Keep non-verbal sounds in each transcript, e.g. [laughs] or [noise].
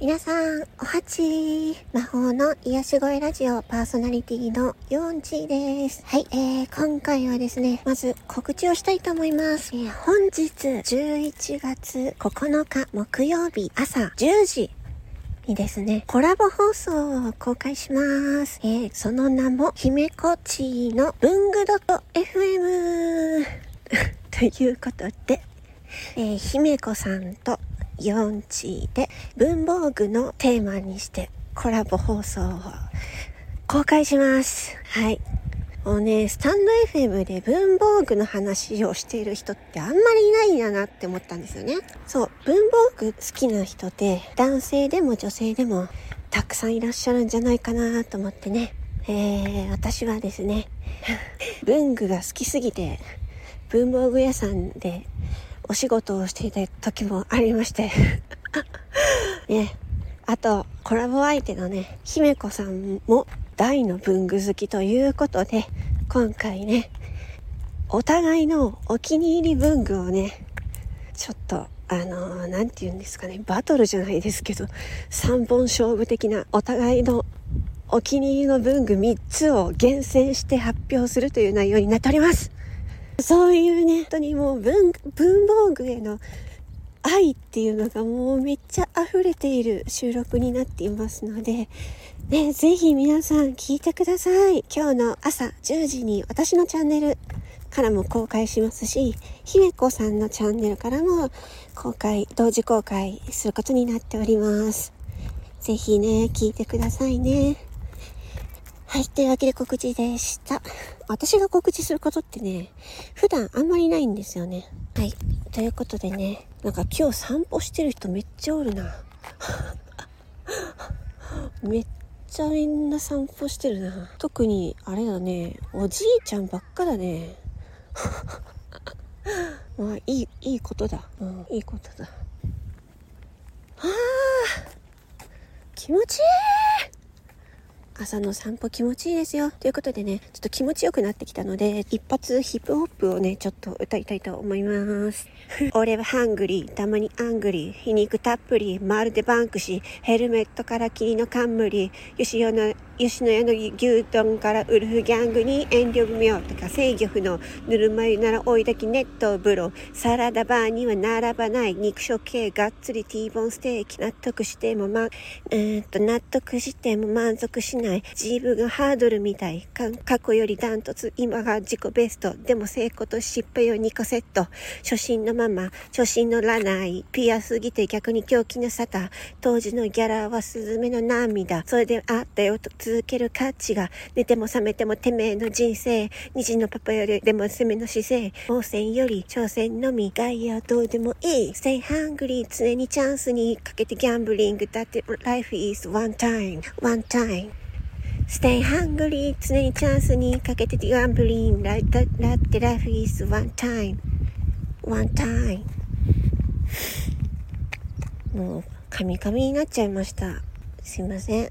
皆さん、おはち魔法の癒し声ラジオパーソナリティのヨンチです。はい、えー、今回はですね、まず告知をしたいと思います。えー、本日11月9日木曜日朝10時にですね、コラボ放送を公開します。えー、その名も、姫こちの文具ドット FM [laughs] ということで、えー、姫子さんと4チで文房具のテーマにしてコラボ放送を公開します。はい。もうね、スタンド FM で文房具の話をしている人ってあんまりいないんだなって思ったんですよね。そう、文房具好きな人って男性でも女性でもたくさんいらっしゃるんじゃないかなと思ってね。えー、私はですね、文具が好きすぎて文房具屋さんでお仕事をしていた時もありまして [laughs] ね、あと、コラボ相手のね、姫子さんも大の文具好きということで、今回ね、お互いのお気に入り文具をね、ちょっと、あのー、なんて言うんですかね、バトルじゃないですけど、3本勝負的なお互いのお気に入りの文具3つを厳選して発表するという内容になっております。そういうね、本当にもう文、文房具への愛っていうのがもうめっちゃ溢れている収録になっていますので、ね、ぜひ皆さん聞いてください。今日の朝10時に私のチャンネルからも公開しますし、姫子さんのチャンネルからも公開、同時公開することになっております。ぜひね、聞いてくださいね。はい。というわけで告知でした。私が告知することってね、普段あんまりないんですよね。はい。ということでね、なんか今日散歩してる人めっちゃおるな。[laughs] めっちゃみんな散歩してるな。特に、あれだね、おじいちゃんばっかだね。[laughs] まあ、いい、いいことだ。うん、いいことだ。ああ気持ちいい朝の散歩気持ちいいですよ。ということでね、ちょっと気持ちよくなってきたので、一発ヒップホップをね、ちょっと歌いたいと思います。[laughs] 俺はハングリー、たまにアングリー、皮肉たっぷり、まるでバンクシー、ヘルメットから霧の冠、吉野の吉野家の牛丼からウルフギャングに遠慮不明とか制御不能ぬるま湯なら追いだきネット風呂。サラダバーには並ばない肉食系がっつりティーボンステーキ。納得してもま、えー、っと納得しても満足しない。自分がハードルみたい。過去よりダントツ今が自己ベスト。でも成功と失敗を2個セット。初心のまま。初心のらない。ピアすぎて逆に狂気の沙汰。当時のギャラはスズメの涙。それであったよとける価値が、寝ても覚めてもてめえの人生、虹のパパよりでも攻めの姿勢、冒険より挑戦のみ、外野どうでもいい、Stay hungry 常にチャンスにかけてギャンブリング、だって life is one time, one time. Stay hungry 常にチャンスにかけてギャンブリング、だって life is one time, one time. もう、カミカミになっちゃいました。すいません。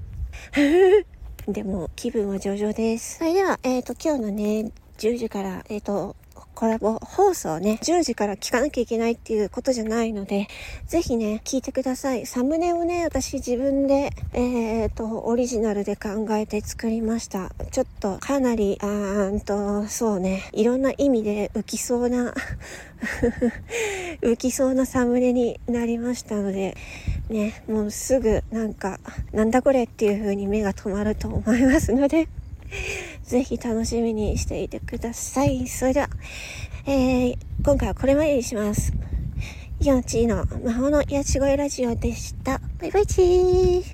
[laughs] でも気分は上々です。それでは、えっ、ー、と、今日のね、10時から、えっ、ー、と、コラボ放送ね、10時から聞かなきゃいけないっていうことじゃないので、ぜひね、聞いてください。サムネをね、私自分で、えっ、ー、と、オリジナルで考えて作りました。ちょっと、かなり、あーんと、そうね、いろんな意味で浮きそうな [laughs] 浮きそうなサムネになりましたので、ね、もうすぐなんか、なんだこれっていう風に目が止まると思いますので、[laughs] ぜひ楽しみにしていてください。それでは、えー、今回はこれまでにします。ヨンチーの魔法の癒し声ラジオでした。バイバイチー